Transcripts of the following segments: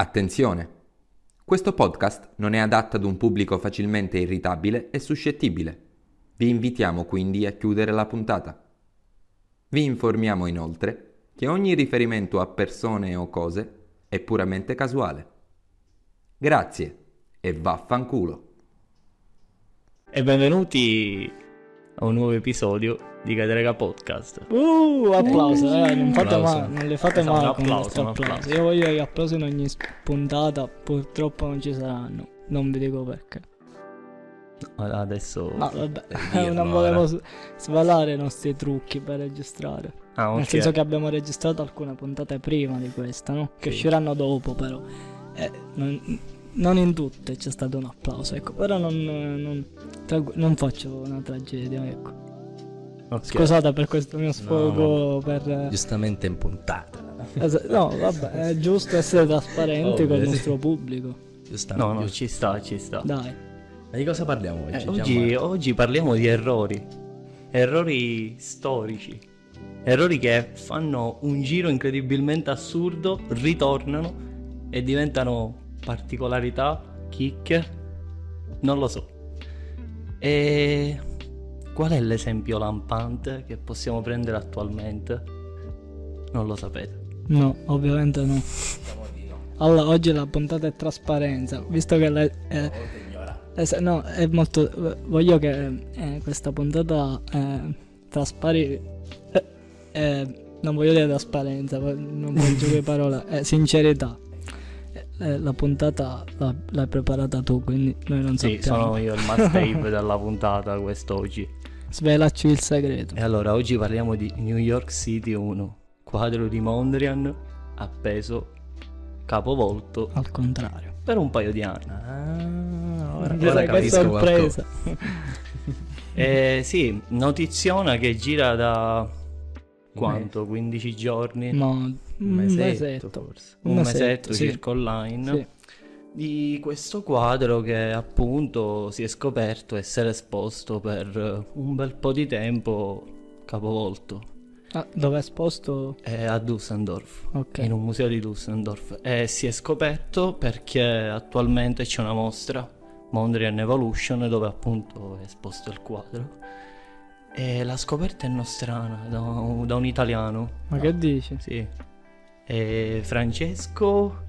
Attenzione! Questo podcast non è adatto ad un pubblico facilmente irritabile e suscettibile. Vi invitiamo quindi a chiudere la puntata. Vi informiamo inoltre che ogni riferimento a persone o cose è puramente casuale. Grazie e vaffanculo. E benvenuti a un nuovo episodio di Cadrega Podcast. Uh, applauso, eh, non, fate Applauso. male, non le fate Esatto, male un applauso, questo un applauso. applauso. Io voglio gli applausi in ogni puntata, purtroppo non ci saranno. Non vi dico perché. Adesso... No, vabbè, Devi non dirlo volevo ora. s- svelare i nostri trucchi per registrare. Ah, Nel ok. senso che abbiamo registrato alcune puntate prima di questa, no? Che Sì. usciranno dopo, però. Eh, non, non in tutte c'è stato un applauso, ecco. Però non, non, non faccio una tragedia, ecco. Ok. Scusate per questo mio sfogo per... Giustamente in puntata. Esa- no, vabbè, è giusto essere trasparenti Ovvio, con il nostro pubblico. Giustamente. No, no, ci sta, ci sta. Dai. Ma di cosa parliamo oggi? Eh, oggi, oggi parliamo di errori. Errori storici. Errori che fanno un giro incredibilmente assurdo, ritornano e diventano particolarità, chicche. Non lo so. E qual è l'esempio lampante che possiamo prendere attualmente? Non lo sapete. No, ovviamente no. Allora, oggi la puntata è trasparenza. Visto che le, eh, eh, no, è molto. Voglio che eh, questa puntata eh, traspari. eh, eh, non voglio dire trasparenza, non voglio che parole. eh, sincerità. La puntata l'hai preparata tu, quindi noi non Sì, sappiamo. sono io il must tape della puntata quest'oggi. Svelaci il segreto. E allora oggi parliamo di New York City 1, quadro di Mondrian appeso capovolto Al contrario. per un paio di anni. Ah, ora, ora capisco sorpresa. Eh sì, notiziona che gira da quanto? 15 giorni? No, Un un mesetto, mesetto. forse. un mesetto sì. circa online. Sì. Di questo quadro che appunto si è scoperto essere esposto per un bel po' di tempo capovolto. Ah, dove è esposto? È a Düsseldorf. Ok. in un museo di Düsseldorf e si è scoperto perché attualmente c'è una mostra Mondrian Evolution dove appunto è esposto il quadro e la scoperta è nostrana da, un- da un italiano Ma che dici? sì e Francesco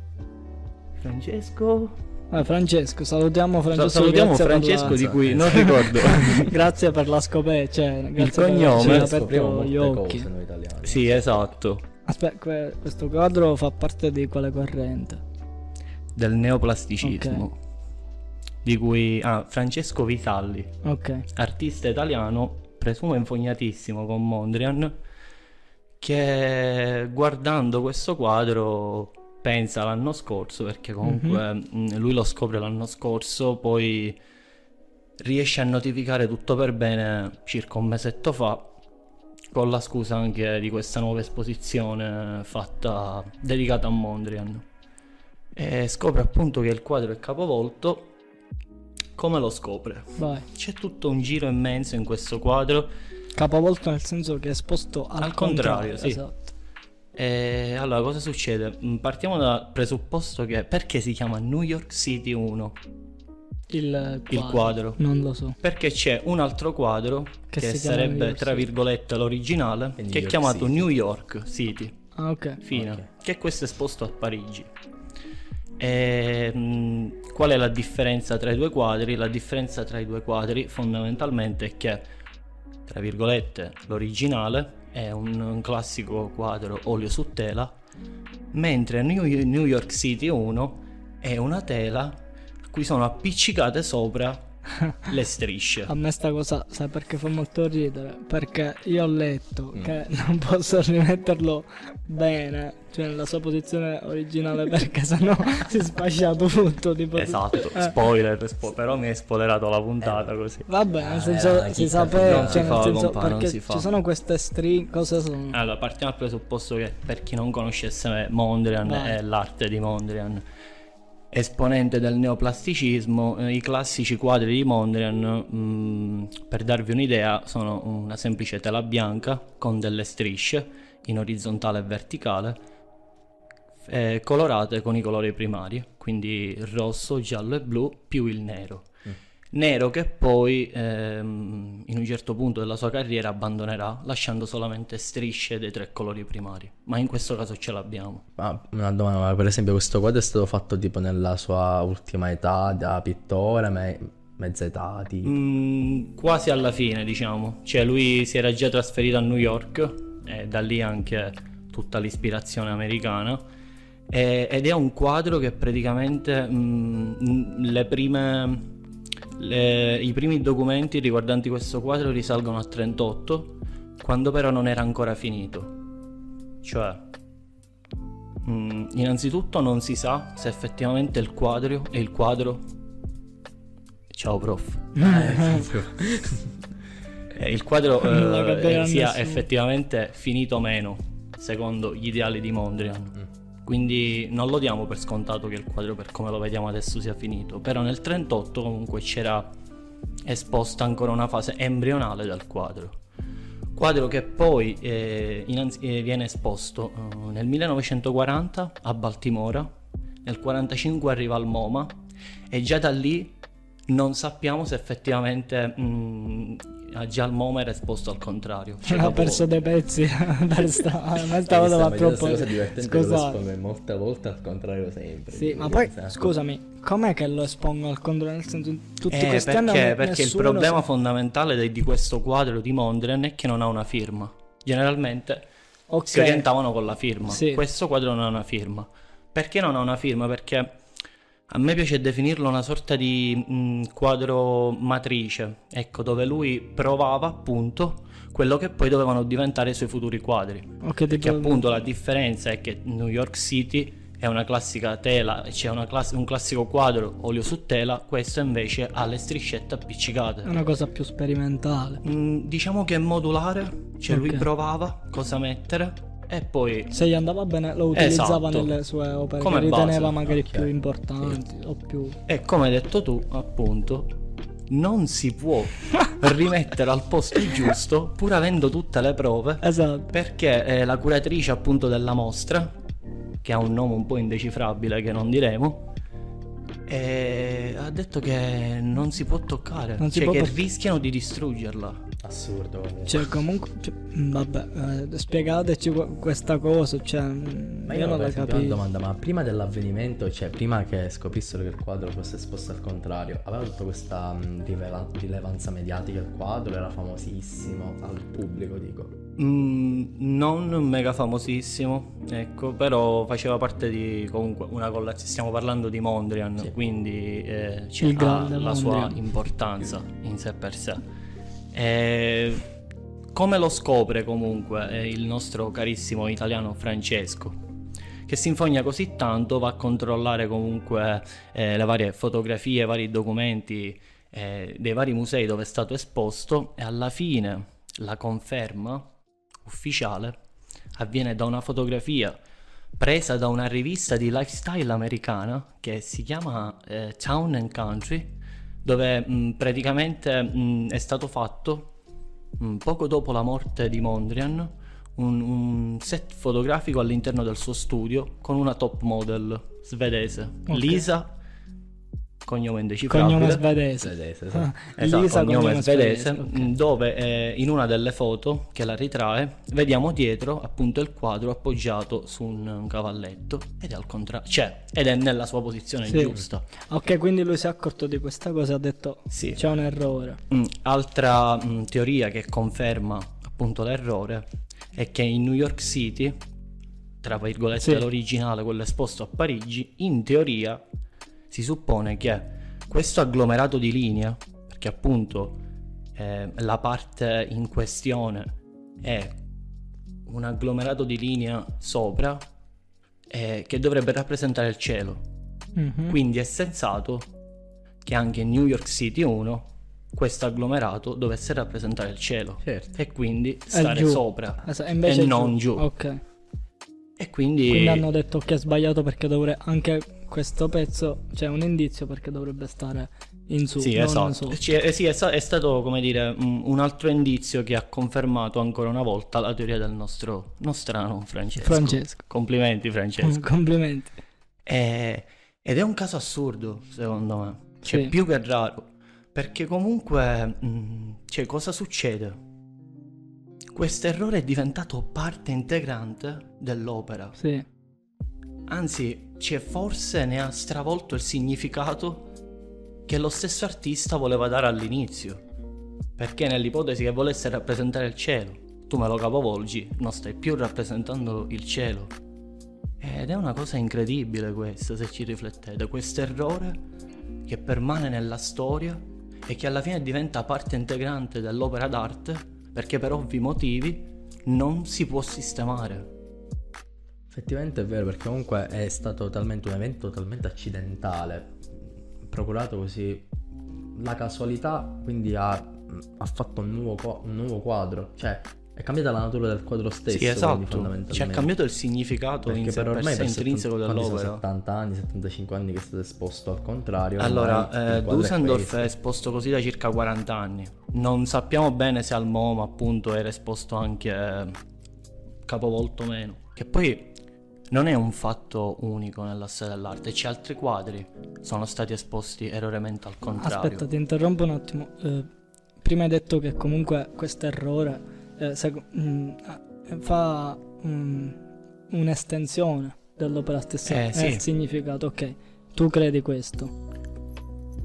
Francesco Ah, Francesco, salutiamo Francesco. salutiamo Francesco la- di cui non ricordo grazie per la scoperta, cioè, grazie cognome, per aperto gli occhi. cose noi italiani. sì esatto Aspetta, que- questo quadro fa parte di quale corrente? del neoplasticismo di cui ah, Francesco Vitalli Ok. artista italiano, presumo infognatissimo con Mondrian, che guardando questo quadro pensa l'anno scorso, perché comunque mh, lui lo scopre l'anno scorso, poi riesce a notificare tutto per bene circa un mesetto fa, con la scusa anche di questa nuova esposizione fatta dedicata a Mondrian. E scopre appunto che il quadro è capovolto. Come lo scopre? Vai. C'è tutto un giro immenso in questo quadro. Capovolto nel senso che è esposto al, Al contrario, sì. Esatto. E allora cosa succede? Mm, Partiamo dal presupposto che perché si chiama New York City 1? Il quadro. Il quadro. Non lo so. Perché c'è un altro quadro che, Che sarebbe tra virgolette l'originale, È che è York chiamato City. New York City. Ah, ok. Fine. Ok. Che questo è esposto a Parigi. E, mh, qual è la differenza tra i due quadri? La differenza tra i due quadri fondamentalmente è che, tra virgolette, l'originale è un, un classico quadro olio su tela, mentre New, New York City 1 è una tela a cui sono appiccicate sopra le strisce. A me sta cosa, sai perché fa molto ridere? Perché io ho letto Mm. che non posso rimetterlo bene, cioè nella sua posizione originale, perché sennò si sfascia tutto. Tipo, Esatto, Eh, spoiler, spo- però mi hai spoilerato la puntata così. Vabbè, nel Ah, senso una si sapeva, cioè, nel senso, compà, non perché ci sono queste stringhe, cosa sono? Allora, partiamo dal presupposto che per chi non conoscesse Mondrian e l'arte di Mondrian, esponente del neoplasticismo, eh, i classici quadri di Mondrian, mh, per darvi un'idea, sono una semplice tela bianca con delle strisce in orizzontale e verticale, eh, colorate con i colori primari, quindi rosso, giallo e blu più il nero. Nero che poi ehm, in un certo punto della sua carriera abbandonerà lasciando solamente strisce dei tre colori primari, ma in questo caso ce l'abbiamo. Ma una domanda, ma per esempio questo quadro è stato fatto tipo nella sua ultima età da pittore, me- mezza età, tipo... Mm, quasi alla fine, diciamo. Cioè, lui si era già trasferito a New York e da lì anche tutta l'ispirazione americana. E- ed è un quadro che praticamente mm, le prime, le- i primi documenti riguardanti questo quadro risalgono a 38, quando però non era ancora finito. Cioè, mm, innanzitutto non si sa se effettivamente il quadro è il quadro. Ciao, prof. Eh, il quadro eh, sia nessuno. effettivamente finito o meno secondo gli ideali di Mondrian. Quindi non lo diamo per scontato che il quadro per come lo vediamo adesso sia finito, però nel 38 comunque c'era esposta ancora una fase embrionale del quadro. Quadro che poi eh, innanzi- eh, viene esposto eh, nel 1940 a Baltimora, nel 1945 arriva al MoMA e già da lì non sappiamo se effettivamente mh, già al MoMA era esposto al contrario. Cioè, ha dopo- perso dei pezzi per sta, a me sta cosa va troppo cosa divertente lo scusate espongo molte volte al contrario sempre. sì ma poi esatto. scusami com'è che lo espongo al contrario nel senso tutti Eh, questi anni perché, il problema sa- fondamentale di questo quadro di Mondrian è che non ha una firma. Generalmente ok si orientavano con la firma. Sì. Questo quadro non ha una firma. Perché non ha una firma? Perché a me piace definirlo una sorta di mh, quadro matrice, ecco, dove lui provava appunto quello che poi dovevano diventare i suoi futuri quadri. ok Perché tipo appunto la differenza è che New York City è una classica tela, c'è una class- un classico quadro olio su tela, questo invece ha le striscette appiccicate. è una cosa più sperimentale Mm, diciamo che è modulare, cioè lui Ok. provava cosa mettere e poi se gli andava bene lo utilizzava Esatto. nelle sue opere Come che riteneva base. magari Ok. più importanti o più E come hai detto tu, appunto, non si può rimettere al posto giusto pur avendo tutte le prove, esatto perché eh, la curatrice appunto della mostra, che ha un nome un po' indecifrabile che non diremo, eh, ha detto che non si può toccare, Non si cioè può che per- rischiano di distruggerla. Assurdo. Cioè, comunque, cioè, mm, vabbè, eh, spiegateci que- questa cosa. Cioè, mm, Ma io io non la esempio, una capisco. domanda, ma prima dell'avvenimento, cioè prima che scoprissero che il quadro fosse esposto al contrario, aveva tutta questa mh, rileva- rilevanza mediatica il quadro, era famosissimo al pubblico, dico. Mm, non mega famosissimo, ecco, però faceva parte di comunque una collazione. Stiamo parlando di Mondrian, Sì. quindi eh, c'è- la sua Mondrian. importanza in sé per sé. E come lo scopre comunque eh, il nostro carissimo italiano Francesco? Che si infogna così tanto, va a controllare comunque eh, le varie fotografie, i vari documenti eh, dei vari musei dove è stato esposto e alla fine la conferma ufficiale avviene da una fotografia presa da una rivista di lifestyle americana che si chiama eh, Town and Country dove mh, praticamente mh, è stato fatto mh, poco dopo la morte di Mondrian un, un set fotografico all'interno del suo studio con una top model svedese Ok. Lisa cognome indecifrabile Cognome svedese. Svedese, esatto. Esatto, Lisa, cognome svedese, ok. mh, dove eh, in una delle foto che la ritrae vediamo dietro appunto il quadro appoggiato su un, un cavalletto ed è al contrario, cioè ed è nella sua posizione Sì. giusta. Ok, quindi lui si è accorto di questa cosa e ha detto Sì. c'è un errore. Mm, altra mm, teoria che conferma appunto l'errore è che in New York City, tra virgolette Sì. l'originale, quello esposto a Parigi, in teoria si suppone che questo agglomerato di linea, perché appunto eh, la parte in questione è un agglomerato di linea sopra eh, che dovrebbe rappresentare il cielo. Mhm. Quindi è sensato che anche in New York City 1 questo agglomerato dovesse rappresentare il cielo Certo. e quindi stare sopra Es- e invece e è non giù. Ok. e quindi, Quindi hanno detto che è sbagliato perché dovrebbe anche questo pezzo c'è un indizio perché dovrebbe stare in su. Sì, esatto. sotto. Ci- eh, sì, è, sta- è stato, come dire, un, altro indizio che ha confermato ancora una volta la teoria del nostro nostrano Francesco. Francesco. Complimenti, Francesco. Complimenti. Eh, ed è un caso assurdo, secondo me. Cioè, Sì. più che raro. Perché comunque, mh, cioè, cosa succede? Questo errore è diventato parte integrante dell'opera. Sì. Anzi, cioè, forse ne ha stravolto il significato che lo stesso artista voleva dare all'inizio. Perché nell'ipotesi che volesse rappresentare il cielo, tu me lo capovolgi, non stai più rappresentando il cielo. Ed è una cosa incredibile questa, se ci riflettete, questo errore che permane nella storia e che alla fine diventa parte integrante dell'opera d'arte perché per ovvi motivi non si può sistemare. Effettivamente è vero, perché comunque è stato talmente un evento talmente accidentale, procurato così la casualità, quindi ha, ha fatto un nuovo, un nuovo quadro, cioè è cambiata la natura del quadro stesso. Sì, esatto. fondamentalmente. Ci ha cambiato il significato in perché sé per ormai per intrinseco 70 quanti sono dell'opera. 70 anni, 75 anni che è stato esposto al contrario. Allora, eh, quadro è è esposto così da circa 40 anni. Non sappiamo bene se al MoMA appunto era esposto anche eh, capovolto o meno. Che poi non è un fatto unico nella storia dell'arte. C'è altri quadri sono stati esposti erroneamente al contrario. Aspetta, ti interrompo un attimo. Eh, prima hai detto che comunque questo errore eh, sec- mm, eh, fa mm, un'estensione dell'opera stessa. Eh, È sì. il significato, ok. Tu credi questo?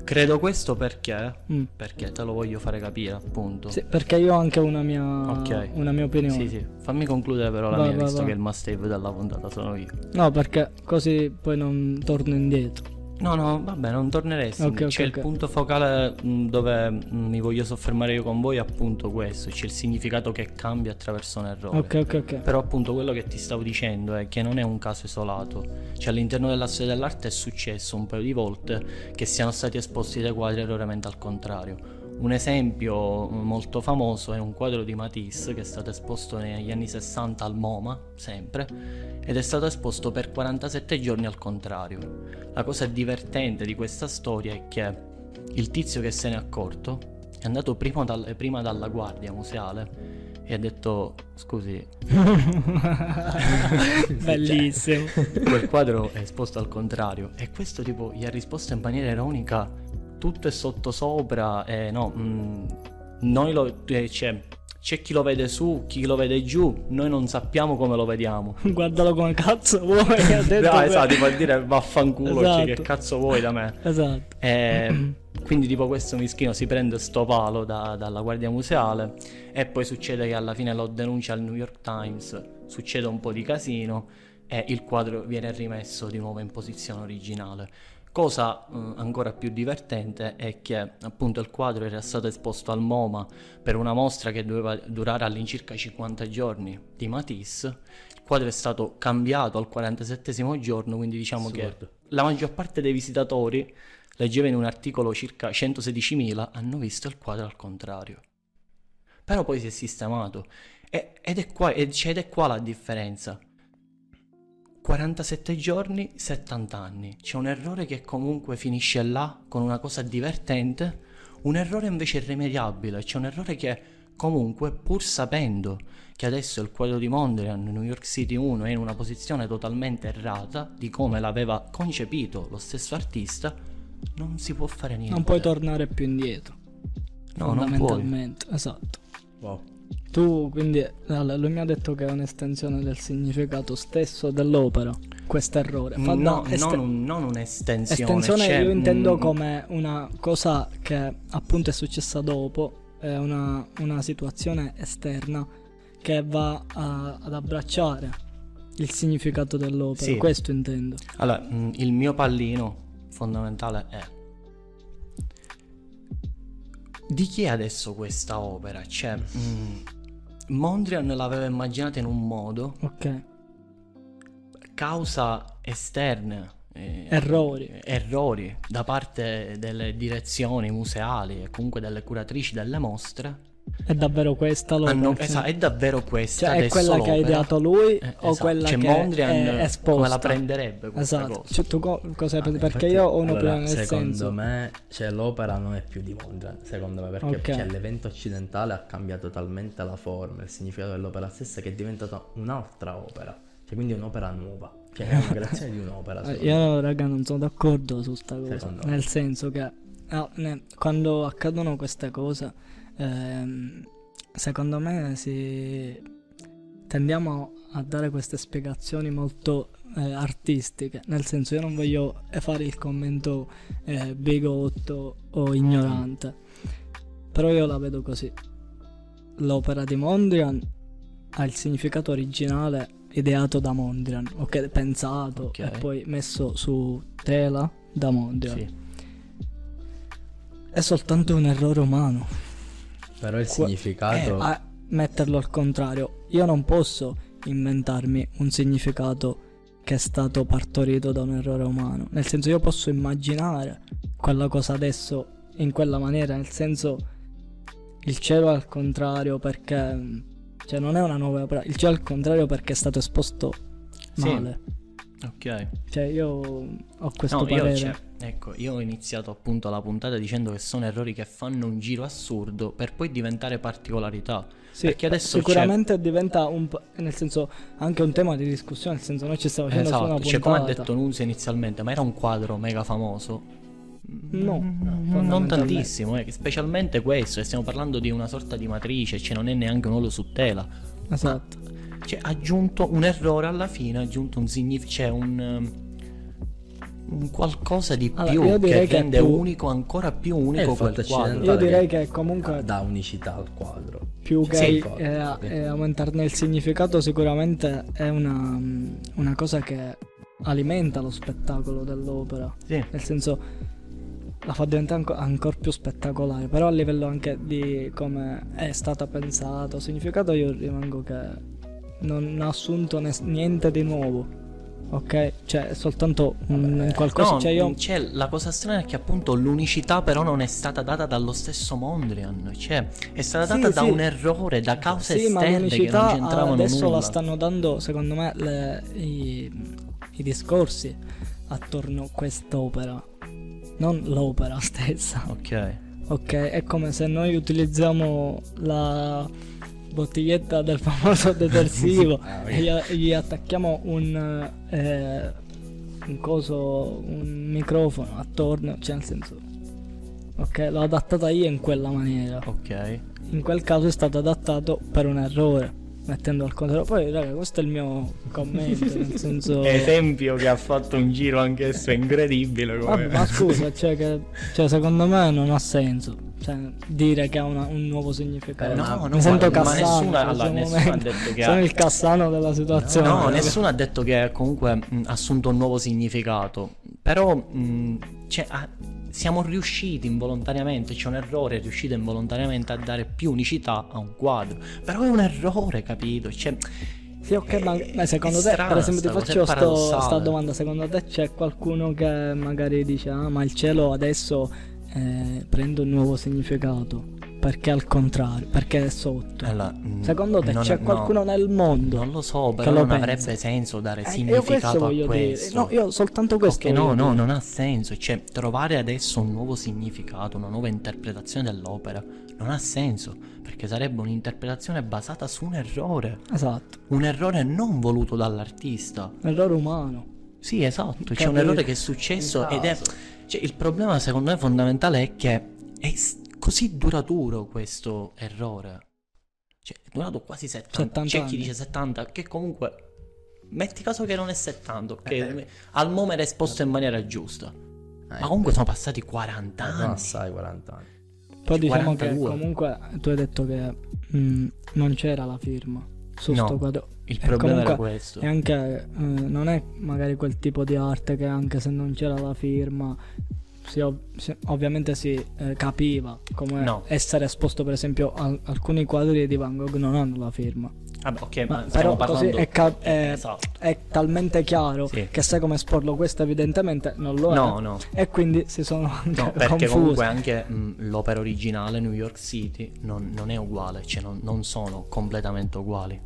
Credo questo perché? Mm. Perché te lo voglio fare capire appunto. Sì, perché io ho anche una mia, Ok. una mia opinione. Sì, sì. Fammi concludere però la Vai, mia, vai, visto vai. che il must have della puntata sono io. No, perché così poi non torno indietro. No, no, vabbè, non torneresti. Ok, ok, c'è ok. il punto focale mh, dove mh, mi voglio soffermare io con voi, è appunto questo. C'è il significato che cambia attraverso un errore. Ok, ok, ok. Però appunto quello che ti stavo dicendo è che non è un caso isolato. Cioè all'interno della storia dell'arte è successo un paio di volte che siano stati esposti dei quadri erroneamente al contrario. Un esempio molto famoso è un quadro di Matisse che è stato esposto negli anni 60 al MoMA, sempre, ed è stato esposto per 47 giorni al contrario. La cosa divertente di questa storia è che il tizio che se n'è accorto è andato prima, dal- prima dalla guardia museale e ha detto scusi Bellissimo. quel quadro è esposto al contrario e questo tipo gli ha risposto in maniera ironica tutto è sottosopra e no mm, noi lo eh, c'è, c'è chi lo vede su chi lo vede giù noi non sappiamo come lo vediamo Guardalo come cazzo vuoi. Ha detto no, esatto tipo dire vaffanculo cioè, Esatto. che cazzo vuoi da me Esatto. E quindi tipo questo mischino si prende sto palo da- dalla guardia museale e poi succede che alla fine lo denuncia al New York Times, succede un po' di casino e il quadro viene rimesso di nuovo in posizione originale. Cosa eh, ancora più divertente è che appunto il quadro era stato esposto al MoMA per una mostra che doveva durare all'incirca 50 giorni di Matisse. Il quadro è stato cambiato al 47 giorno, quindi diciamo Assurdo. che la maggior parte dei visitatori leggeva in un articolo circa 116.000 hanno visto il quadro al contrario. Però poi si è sistemato E- ed, è qua, ed ed è qua la differenza. 47 giorni, 70 anni. C'è un errore che comunque finisce là con una cosa divertente, un errore invece irrimediabile. C'è un errore che comunque, pur sapendo che adesso il quadro di Mondrian, New York City 1, è in una posizione totalmente errata di come l'aveva concepito lo stesso artista, non si può fare niente. Non puoi tornare più indietro. No, non puoi. fondamentalmente. Esatto. Wow. Tu quindi allora, lui mi ha detto che è un'estensione del significato stesso dell'opera. Questo errore. Fa No, da este- non, non un'estensione. estensione c'è io intendo come una cosa che appunto è successa dopo, è una, una situazione esterna che va a- ad abbracciare il significato dell'opera. Sì. Questo intendo. Allora, mh, il mio pallino fondamentale è di chi è adesso questa opera? Cioè, mh, Mondrian l'aveva immaginata in un modo, Ok. causa esterne, eh, Errori. errori da parte delle direzioni museali e comunque delle curatrici delle mostre, È davvero questa l'opera? Hanno- senso- esatto, è davvero questa. Cioè, è quella che ha l'opera? ideato lui Eh, o esatto. quella Cioè, che Mondrian è esposta? come la prenderebbe questa Esatto. cosa? Cioè, tu co- cosa Ah? Perché infatti, io ho allora, un'opinione nel secondo senso. me cioè, l'opera non è più di Mondrian secondo me perché Ok. cioè, l'evento occidentale ha cambiato talmente la forma il significato dell'opera stessa che è diventata un'altra opera cioè quindi un'opera nuova cioè è una creazione di un'opera Eh, secondo me. Io, raga, non sono d'accordo su sta cosa. Secondo me. Nel senso che ah, ne- quando accadono queste cose, ehm, secondo me si tendiamo a dare queste spiegazioni molto eh, artistiche. Nel senso, io non voglio fare il commento eh, bigotto o ignorante, però io la vedo così. L'opera di Mondrian ha il significato originale ideato da Mondrian, ok, pensato Ok. e poi messo su tela da Mondrian. Sì. È soltanto un errore umano. Però il significato a metterlo al contrario. Io non posso inventarmi un significato che è stato partorito da un errore umano. Nel senso, io posso immaginare quella cosa adesso in quella maniera. Nel senso, il cielo è al contrario perché. Cioè, non è una nuova opera. Il cielo è al contrario perché è stato esposto Sì. Ok. Cioè, io ho questo No, io, parere. cioè, ecco, io ho iniziato appunto la puntata dicendo che sono errori che fanno un giro assurdo per poi diventare particolarità. Sì, perché adesso sicuramente diventa un po', nel senso anche un tema di discussione, nel senso noi ci stiamo facendo su una Esatto, puntata. cioè come ha detto Nunzio inizialmente, ma era un quadro mega famoso. No, Mm, non fondamentalmente. tantissimo, eh, specialmente questo, e stiamo parlando di una sorta di matrice, cioè non è neanche un olio su tela. Esatto. Cioè ha aggiunto un errore alla fine, ha aggiunto un significato, cioè un, um, un qualcosa di Allora, più che è rende più- unico, ancora più È unico quel quadro. Io direi che che comunque dà unicità al quadro più che Sì. eh, eh, aumentarne il significato sicuramente è una, una cosa che alimenta lo spettacolo dell'opera. Sì. Nel senso la fa diventare anco- ancora più spettacolare, però a livello anche di come è stata pensata, significato io rimango che non ha assunto nes- niente di nuovo. Ok? Cioè è soltanto un, qualcosa. No, cioè io cioè, la cosa strana è che appunto l'unicità però non è stata data dallo stesso Mondrian, cioè è stata Sì, data da sì. un errore, da cause Sì, ma esterne che non c'entravano adesso nulla. la stanno dando, secondo me, le- i, i discorsi attorno a quest'opera, non l'opera stessa. Ok. Ok, è come se noi utilizziamo la bottiglietta del famoso detersivo Ah, e gli, gli attacchiamo un, eh, un coso, un microfono attorno, cioè nel senso... Ok, l'ho adattata io in quella maniera. Ok. In quel caso è stato adattato per un errore, mettendo al contrario. Poi, raga, questo è il mio commento, nel senso... Esempio che ha fatto un giro anch'esso incredibile Vabbè, ma scusa, cioè, che, cioè, secondo me non ha senso cioè, dire che ha una- un nuovo significato. Eh, No, ma- no, Mi sento ma Cassano. nessuno, questo allora, nessuno ha detto che Sono ha, il Cassano della situazione. No, raga. nessuno ha detto che comunque ha assunto un nuovo significato. Però mh, cioè, ha- siamo riusciti involontariamente, c'è un errore, è riuscito involontariamente a dare più unicità a un quadro. Però è un errore, capito? Cioè, Sì, ok, ma, ma secondo te, per esempio, ti faccio è sto- paradossale. sta domanda: secondo te c'è qualcuno che magari dice, ah, ma il cielo adesso eh, prende un nuovo significato? Perché al contrario, perché è sotto. allora, Secondo te non- c'è no, qualcuno nel mondo? Non lo so, però lo non pensa? avrebbe senso dare Eh, io questo significato a voglio dire. questo. No, io soltanto questo. Ok, no, no, dire. non ha senso. Cioè, trovare adesso un nuovo significato, una nuova interpretazione dell'opera, non ha senso. Perché sarebbe un'interpretazione basata su un errore. Esatto, Un errore non voluto dall'artista. errore umano. Sì, esatto. C'è Capito? un errore che è successo ed è. Cioè, il problema secondo me fondamentale è che è così duraturo questo errore. Cioè, è durato quasi 70. 70 C'è chi anni. dice 70, che comunque. Metti caso che non è 70, ok? Eh. Al momento era esposto in maniera giusta. Eh, Ma comunque sono passati 40 non anni. assai 40 anni Poi diciamo 42. che comunque tu hai detto che mm, non c'era la firma su No, quadro. Il E problema era questo. E anche eh, non è magari quel tipo di arte che anche se non c'era la firma, si ov- si- ovviamente si eh, capiva come No. essere esposto, per esempio, al- alcuni quadri di Van Gogh non hanno la firma. Vabbè, ok, Ma ma però stiamo così parlando... è, ca- è- Esatto. è talmente chiaro Sì. che sai come esporlo questo evidentemente non lo è. No, no. E quindi si sono anche No, perché confusi. comunque anche mh, l'opera originale New York City non, non è uguale, cioè non, non sono completamente uguali.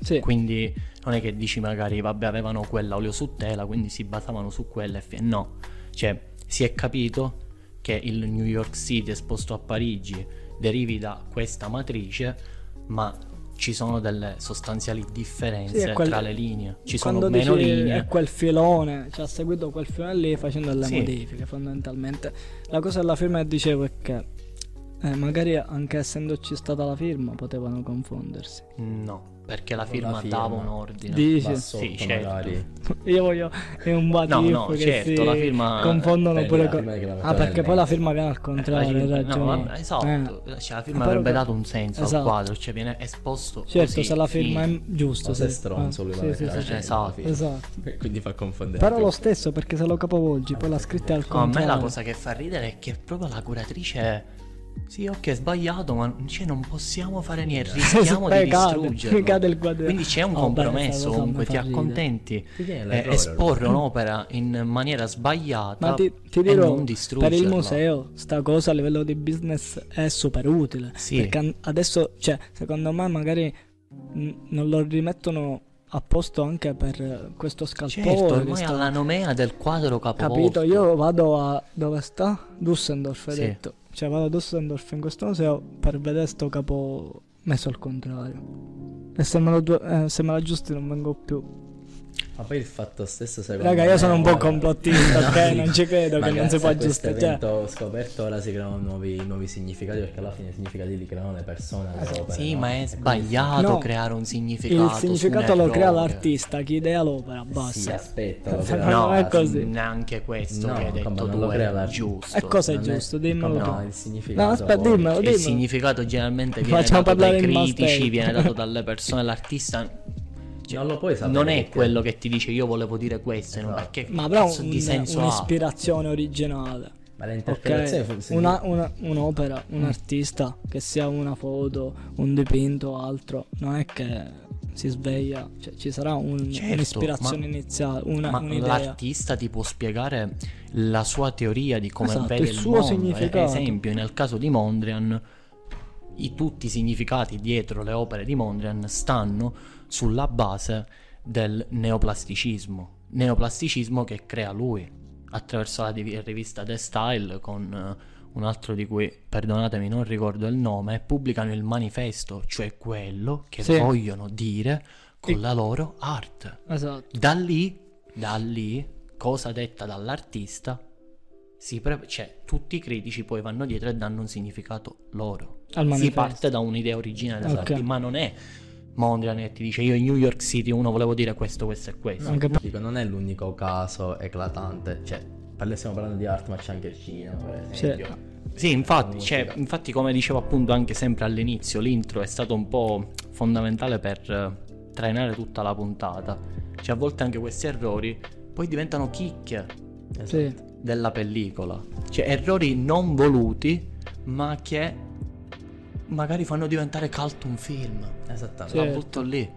Sì. Quindi non è che dici magari, vabbè, avevano quella olio su tela, quindi si basavano su quella e no. Cioè, si è capito che il New York City esposto a Parigi derivi da questa matrice, ma ci sono delle sostanziali differenze Sì, quel- tra le linee. Ci sono meno linee. è quel filone, cioè ha seguito quel filone lì facendo delle Sì. modifiche fondamentalmente. La cosa della firma che dicevo è che eh, magari anche essendoci stata la firma potevano confondersi. No, perché la firma, la firma. dava un ordine. Sotto Sì, certo. Io voglio è un batiffo no, che certo, la firma- confondono Prendi pure la con... la Ah, perché poi la firma viene al La contrario, hai firma- ragione. no, vabbè, esatto. Eh. Cioè, la firma avrebbe dato un senso Esatto. al quadro, cioè viene esposto. Certo, così, se la firma fine. è giusto. Ma sì. sei stronzo Ah, lui sì, la sì, sì, la sì. firma, Esatto. Esatto. Quindi fa confondere. Però lo stesso perché se lo capovolgi, poi la scritta è al No, a me contrario. la cosa che fa ridere è che proprio la curatrice. Sì, ok, è sbagliato, ma cioè, non possiamo fare niente, rischiamo di Poi cade, distruggerlo. cade il quadro. Quindi c'è un Oh, beh, compromesso, cosa comunque ti accontenti. Eh, esporre un'opera in maniera sbagliata Ma ti, ti e dirò, non per distruggerla. il museo, sta cosa a livello di business è super utile. Sì. Perché adesso, cioè, secondo me magari non lo rimettono a posto anche per questo scalpore. Certo, ormai sta- alla nomea del quadro capovolto. Capito? Io vado a... dove sta? Düsseldorf, hai Sì. detto. Cioè vado a Düsseldorf in questo museo per vedere sto capo messo al contrario. E se me lo, eh, se me lo aggiusti non vengo più. Ma poi il fatto stesso secondo Raga, me- io sono un po' complottista, ok? Non ci credo che non si può. Cioè, evento scoperto ora si creano nuovi, nuovi significati perché alla fine i significati li creano le persone alle opere, Sì, no? ma è E quindi- sbagliato No, creare un significato. il significato lo crea l'artista, chi idea l'opera, Sì, basta. aspetta, lo No, è sì, così. Neanche questo No, che hai detto tu lo crea è l'artista. giusto. E cosa è giusto? Dimmelo no, il significato No, aspetta, dimmelo, Il significato generalmente viene Facciamo dato dai critici, viene dato dalle persone, l'artista non lo puoi sapere non è perché- quello che ti dice io volevo dire questo, non Esatto. perché Ma cazzo un- di senso ha? un'ispirazione originale. Ma le interpretazioni Ok, forse- una, una- un'opera, Mm. un artista, che sia una foto, un dipinto o altro, non è che si sveglia, cioè ci sarà un- Certo, un'ispirazione ma- iniziale, una, Ma un'idea. l'artista ti può spiegare la sua teoria di come Esatto, vede il il, suo mondo. significato. Ad esempio, nel caso di Mondrian, i, tutti i significati dietro le opere di Mondrian stanno sulla base del neoplasticismo. Neoplasticismo che crea lui attraverso la rivista The Style con eh, un altro di cui, perdonatemi, non ricordo il nome, pubblicano il manifesto, cioè quello che Sì. vogliono dire con E- la loro arte. Esatto. Da lì, da lì, cosa detta dall'artista, pre- cioè, tutti i critici poi vanno dietro e danno un significato loro. Al Si parte da un'idea originale, Ok. esatto, ma non è Mondrian che ti dice io in New York City uno volevo dire questo, questo e questo. Anche per- Dico, non è l'unico caso eclatante, cioè parli- stiamo parlando di arte ma c'è anche il cinema per Sì. infatti, cioè, infatti come dicevo appunto anche sempre all'inizio, l'intro è stato un po' fondamentale per eh, trainare tutta la puntata. Cioè a volte anche questi errori poi diventano chicche Esatto. Sì. Della pellicola. Cioè errori non voluti, ma che magari fanno diventare cult un film. Esattamente. La Certo. butto lì.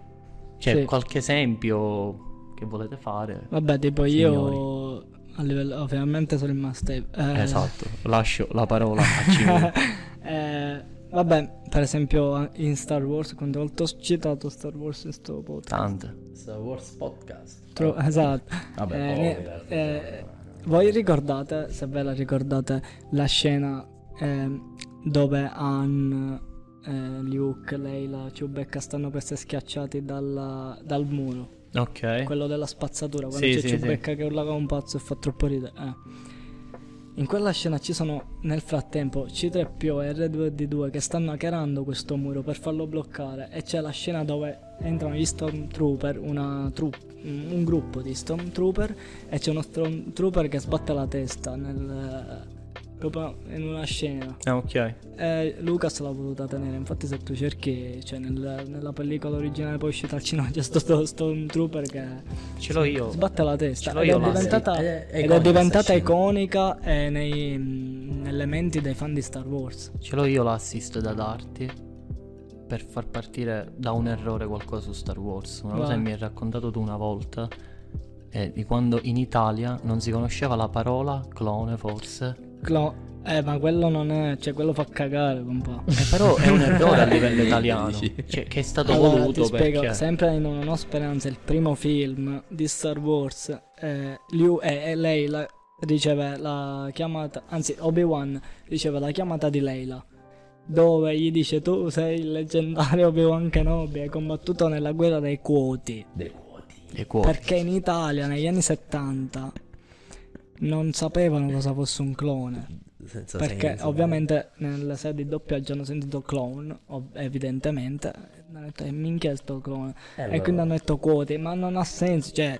Cioè, Sì. qualche esempio che volete fare? Vabbè, tipo io Signori. a livello ovviamente sono il master. eh, Esatto, lascio la parola a Ciro. eh, vabbè, per esempio in Star Wars, quante volte ho citato Star Wars in sto podcast? Tante. Star Wars Podcast. Tro- esatto. Vabbè, Eh, ne- in realtà, eh, voi ricordate, se ve la ricordate, la scena ehm, dove Han, eh, Luke, Leila, Chewbacca stanno per essere schiacciati dalla- dal muro? Ok. Quello della spazzatura, quando Sì, c'è sì, Chewbacca che urlava un pazzo e fa troppo ridere. eh. In quella scena ci sono nel frattempo C3PO e R2D2 che stanno hackerando questo muro per farlo bloccare e c'è la scena dove entrano gli Stormtrooper, una tru- un gruppo di Stormtrooper e c'è uno Stormtrooper che sbatte la testa nel, proprio in una scena. Ah, ok. Eh, Lucas l'ha voluta tenere, infatti se tu cerchi, cioè nel- nella pellicola originale poi uscita al cinema c'è sto, sto Stormtrooper che Ce l'ho io. sbatte la testa Ce l'ho ed io è diventata, sì. È- è ed è iconica diventata iconica eh, nei, mh, nelle menti dei fan di Star Wars. Ce l'ho io l'assist da darti. Per far partire da un errore qualcosa su Star Wars. Una cosa che mi hai raccontato tu una volta è di quando in Italia non si conosceva la parola clone, forse. Clo- eh, ma quello non è. Cioè, quello fa cagare un po'. Eh, però è un errore a livello italiano. Cioè, che è stato Allora, voluto ti spiego, perché. sempre in Non ho speranza, il primo film di Star Wars, eh, Liu- eh, eh, lei la- riceve la chiamata, anzi Obi-Wan riceve la chiamata di Leila, dove gli dice tu sei il leggendario Obi-Wan Kenobi, hai combattuto nella guerra dei quoti, Dei quoti. Le quote. perché in Italia negli anni 70 non sapevano cosa fosse un clone. Senza Perché senso. ovviamente nelle sedi di doppiaggio hanno sentito clone, ov- evidentemente, hanno detto "Eh, minchia sto clone. Eh, E allora. quindi hanno detto quote, ma non ha senso, Cioè,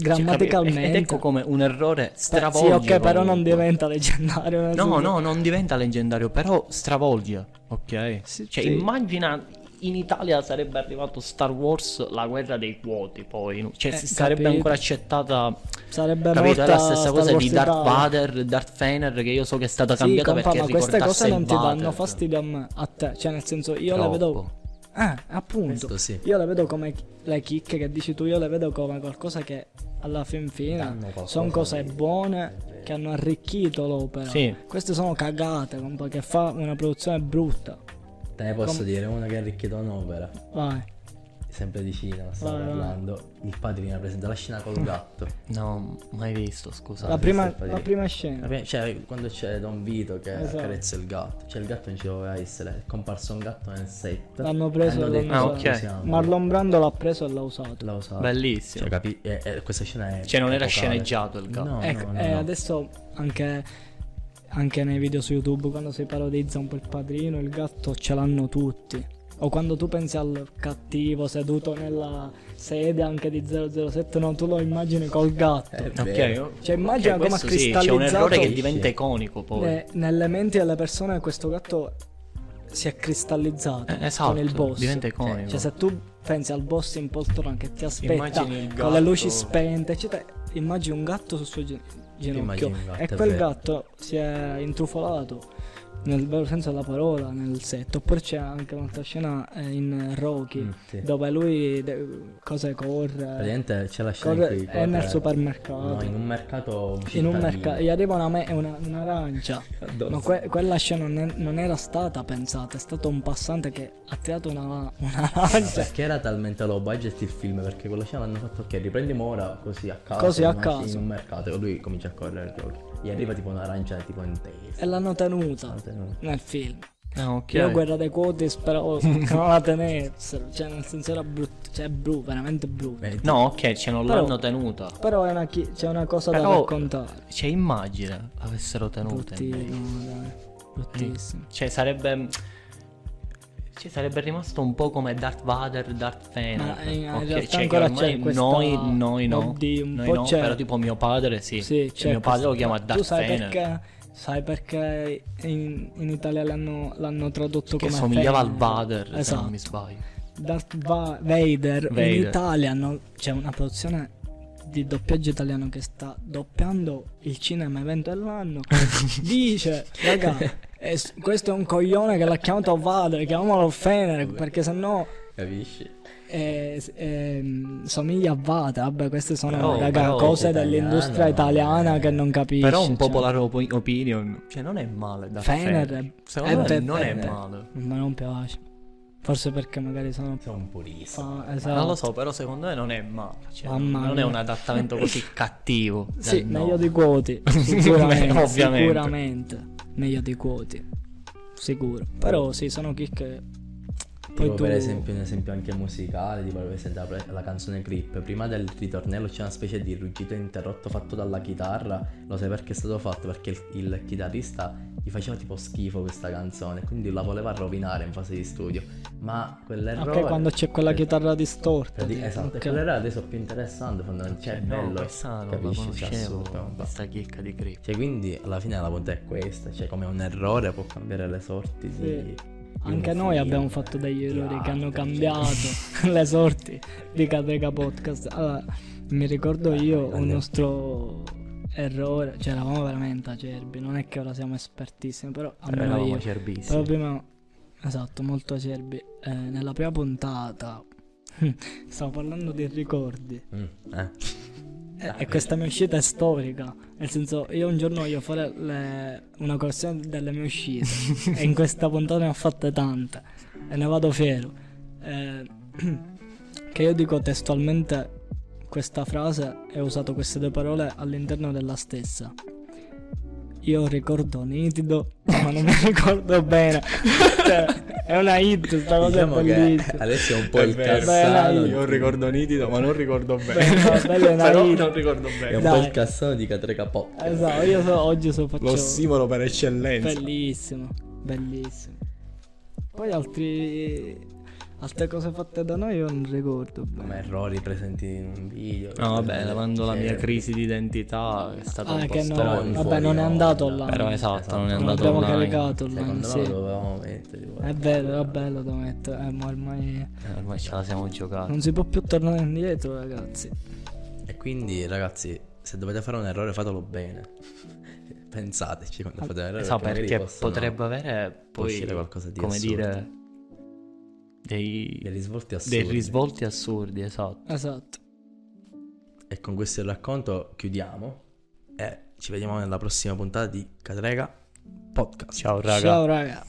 grammaticalmente. Ed ecco come un errore Beh, stravolge. Sì, ok, però non comunque. diventa leggendario. nel No, senso- no, non diventa leggendario, però stravolge, ok? Sì, cioè, sì. immagina in Italia sarebbe arrivato Star Wars, la guerra dei quoti, poi, cioè Eh, sarebbe capito. ancora accettata, Sarebbe capito? La stessa cosa di Darth Italia. Vader, Darth Fener, che io so che è stata Sì, cambiata compa, perché ma queste cose non ti danno fastidio a me, a te. Cioè, nel senso, io le vedo. Troppo. Eh, appunto. Sì. Io le vedo come le chicche che dici tu, io le vedo come qualcosa che alla fin fine sono cose buone che hanno arricchito l'opera. Sì. Queste sono cagate, compa, che fa una produzione brutta. Te ne posso Com- dire una che ha arricchito un'opera. Vai. Sempre di cinema, stavo Vai, vai. parlando. Il padre viene presente la scena col gatto. No, mai visto, scusa. La prima, la prima scena. Vabbè, Cioè, quando c'è Don Vito che Esatto. accarezza il gatto. Cioè, il gatto non ci doveva essere. È comparso un gatto nel set. L'hanno preso Hanno e detto, l'hanno "Ah, usiamo". Marlon Brando l'ha preso e l'ha usato. L'ha usato. Bellissimo. Cioè, capi- e- e questa scena è. Cioè, non era epocale. sceneggiato il gatto. No, Ecco, no, no, e no. adesso anche, anche nei video su YouTube, quando si parodizza un po' il padrino, il gatto ce l'hanno tutti. O quando tu pensi al cattivo seduto nella sede anche di 007, no, tu lo immagini col gatto. È Ok. Cioè, immagina ok, come ha questo sì, c'è un cristallizzato- errore che diventa sì. iconico poi. Ne- nelle menti delle persone questo gatto si è cristallizzato Eh, esatto, con il boss. diventa iconico. Cioè, se tu pensi al boss in poltrona che ti aspetta con le luci spente, eccetera, immagini un gatto sul suo ginocchio. Gatto, e è quel gatto si è intrufolato nel vero senso della parola nel set. Oppure c'è anche un'altra scena eh, in Rocky Mm, dove lui de- cosa corre. Praticamente c'è la scena corre in cui è nel corre- supermercato. No, in un mercato in un mercato gli arriva una me- una- un'arancia. Ma que- quella scena non, è- non era stata pensata, è stato un passante che ha tirato una, un'arancia. Perché era talmente low budget il film? Perché quella scena hanno fatto ok, riprendiamo ora così a caso. Così a caso. In un mercato e lui comincia a correre Rocky. Gli arriva tipo un'arancia tipo in testa. E l'hanno tenuta L'hanno tenuta. nel film. Ah, ok. Io guerra dei quoti speravo che non la tenessero. Cioè, nel senso era brutto. Cioè, è brutto, veramente brutto. Beh, No, ok, cioè non Però- l'hanno tenuta. Però è una chi- c'è una cosa da Però- raccontare. Cioè, immagina avessero tenuta. Bruttissimo, dai. Bruttissimo. Cioè, sarebbe. Cioè, sarebbe rimasto un po' come Darth Vader, Darth Vader. Ma in- in Ok, realtà cioè, ancora che c'è questa- Noi, noi no. Oddio, un noi po' no, c'è. Però tipo mio padre sì. Sì, c'è mio padre lo questo- chiama Darth Tu sai Vader. perché? Sai perché in, in Italia l'hanno, l'hanno tradotto Che come somigliava al Fener? Vader, se Esatto. non mi sbaglio. Darth Va- Vader, Vader. in Italia hanno- c'è una produzione di doppiaggio italiano che sta doppiando il cinema evento dell'anno dice raga eh, s- questo è un coglione che l'ha chiamato Vader chiamiamolo Fener perché sennò Capisci? eh, s- ehm, somiglia a Vader vabbè queste sono Però- raga però- cose dell'industria italiana eh. che non capisci Però un cioè. popular op- opinion, cioè non è male Darth Fener è- Secondo me è non è è- male. ma non piace forse perché magari sono Sono un purista. fa- esatto. Non lo so, però secondo me non è male. Cioè, non è un adattamento così cattivo. Sì, meglio no. di quoti, sicuramente, Beh, ovviamente. sicuramente. Meglio di quoti, sicuro. Però sì, sono chicche. Poi Tipo tu... per esempio un esempio anche musicale, tipo per esempio la, la canzone Creep, prima del ritornello c'è una specie di ruggito interrotto fatto dalla chitarra, lo sai perché è stato fatto? Perché il, il chitarrista gli faceva tipo schifo questa canzone, quindi la voleva rovinare in fase di studio, ma quell'errore... Ok, quando c'è quella chitarra distorta. di- esatto, ok. e quell'era adesso più interessante, fondamentalmente, cioè è No, bello, non la capisci? Cioè, conoscevo, assurdo, questa chicca di grip. Cioè, quindi alla fine la punta è questa, cioè come un errore può cambiare le sorti di... Sì. di Anche noi film, abbiamo fatto degli errori che hanno arte, cambiato cioè. le sorti di Catega Podcast. Allora, mi ricordo io un nostro errore, cioè eravamo veramente acerbi, non è che ora siamo espertissimi, però almeno Eravamo io. acerbissimi. Però prima esatto, molto acerbi. Eh, nella prima puntata stavo parlando di ricordi. Mm, eh. E, e questa mia uscita è storica. Nel senso, io un giorno voglio fare le- una correzione delle mie uscite. e in questa puntata ne ho fatte tante. E ne vado fiero. Eh, che io dico testualmente questa frase e ho usato queste due parole all'interno della stessa. Io ricordo nitido, ma non mi ricordo bene. Cioè, è una hit, sta cosa Diciamo è bellissima. adesso è un po' È il cassano. Io ricordo nitido, ma non ricordo bene. Beh, è una Però hit. non ricordo È bene. un po' Dai. il cassano di Catrega Pop. Esatto, io so- oggi so faccio... L'ossimolo per eccellenza. Bellissimo, bellissimo. Poi altri... altre cose fatte da noi io non ricordo Come bene. errori presenti in un video. No, vabbè, lavando la mia crisi di identità è stata Ah, un po' che no, strana. in vabbè, non è andato là. Però esatto, non è Non andato abbiamo online. caricato me sì. lo dovevamo mettere. È vero, vabbè, lo devo mettere. Eh, ma ormai Eh, Ormai ce la siamo giocata. non si può più tornare indietro, ragazzi. E quindi, ragazzi, se dovete fare un errore, fatelo bene. Pensateci quando fate un errore. Esatto, perché possono- potrebbe avere poi, uscire qualcosa di come assurdo. dire, dei, dei risvolti assurdi. dei risvolti assurdi, esatto. Esatto. E con questo racconto chiudiamo. E ci vediamo nella prossima puntata di Catrega Podcast. Ciao raga. Ciao, raga.